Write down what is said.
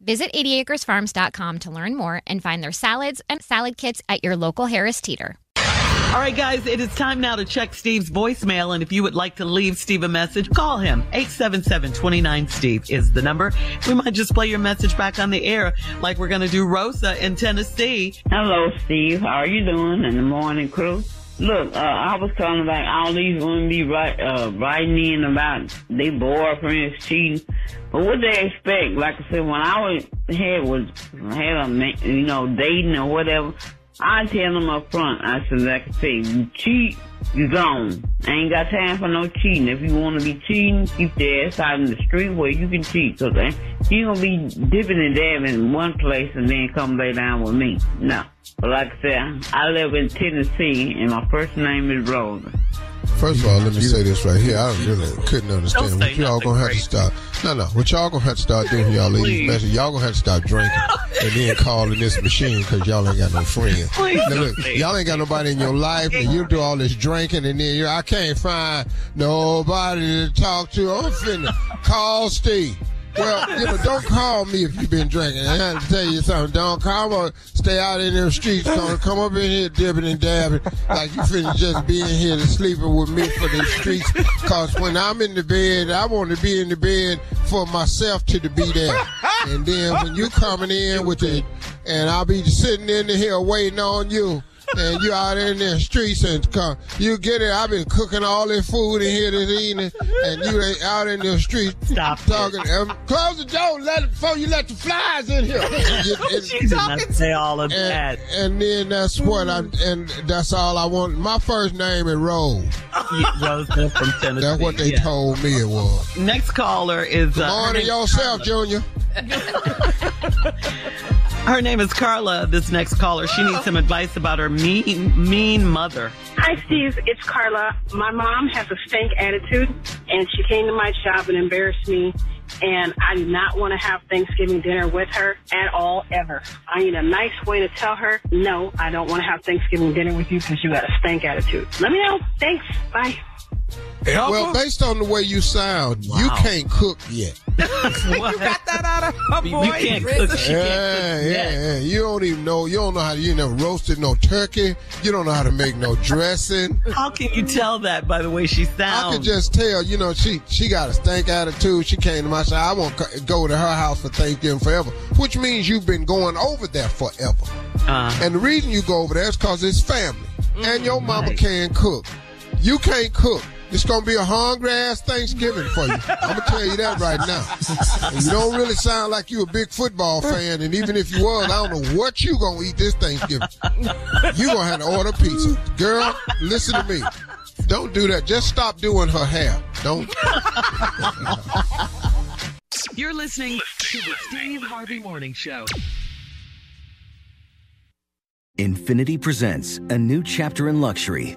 Visit 80acresfarms.com to learn more and find their salads and salad kits at your local Harris Teeter. All right, guys, it is time now to check Steve's voicemail. And if you would like to leave Steve a message, call him. 877-29-STEVE is the number. We might just play your message back on the air like we're going to do Rosa in Tennessee. Hello, Steve. How are you doing in the morning crew? Look, uh, I was calling about all these women be right, uh, writing in about their boyfriends cheating. But what they expect, like I said, when I was had was had a you know dating or whatever, I tell them up front. I said, like I say, you cheat, you gone. I ain't got time for no cheating. If you want to be cheating, keep your ass out in the street where you can cheat. Cause you gonna be dipping and dabbing in one place and then come lay down with me. No. But like I said, I live in Tennessee and my first name is Rosa. First of all, let me say this right here. I really couldn't understand what y'all gonna have to start. No, no. What y'all gonna have to start doing, y'all leave these messages. Y'all gonna have to start drinking and then calling this machine because y'all ain't got no friends. Now, look, y'all ain't got nobody in your life, and you do all this drinking, and then you I can't find nobody to talk to. I'm finna call Steve. Well, you know, don't call me if you've been drinking. I have to tell you something. Don't call me. Stay out in the streets. Don't come up in here dipping and dabbing like you finna just be in here to sleeping with me for the streets. Cause when I'm in the bed, I want to be in the bed for myself to be there. And then when you coming in with it, and I'll be sitting in the here waiting on you and you out in the streets and come, you get it. I've been cooking all this food in here this evening, and you ain't out in the streets Stop talking. Um, close the door let it, before you let the flies in here. and, She did not say all of and, that. and then that's what I and that's all I want. My first name is Rose. Rosa from Tennessee. That's what they yeah. told me it was. Next caller is. Good Uh, her, morning name, yourself, Junior. her name is Carla. This next caller, she needs some advice about her mean, mean mother. Hi, Steve. It's Carla. My mom has a stank attitude, and she came to my job and embarrassed me. And I do not want to have Thanksgiving dinner with her at all, ever. I need a nice way to tell her, no, I don't want to have Thanksgiving dinner with you because you got a stank attitude. Let me know. Thanks. Bye. Well, based on the way you sound, you can't cook yet. you got that out of her You can't cook. She yeah, can't cook. yeah, yeah. You don't even know. You don't know how to. You never roasted no turkey. You don't know how to make no dressing. How can you tell that by the way she sounds? I could just tell. You know, she she got a stank attitude. She came to my side. I won't go to her house for Thanksgiving forever, which means you've been going over there forever. Uh, And the reason you go over there is because it's family, and your mama can cook. You can't cook. It's gonna be a hungry ass Thanksgiving for you. I'm gonna tell you that right now. And you don't really sound like you a big football fan, and even if you was, I don't know what you gonna eat this Thanksgiving. You gonna have to order pizza, girl. Listen to me. Don't do that. Just stop doing her hair. Don't. You're listening to the Steve Harvey Morning Show. Infiniti presents a new chapter in luxury,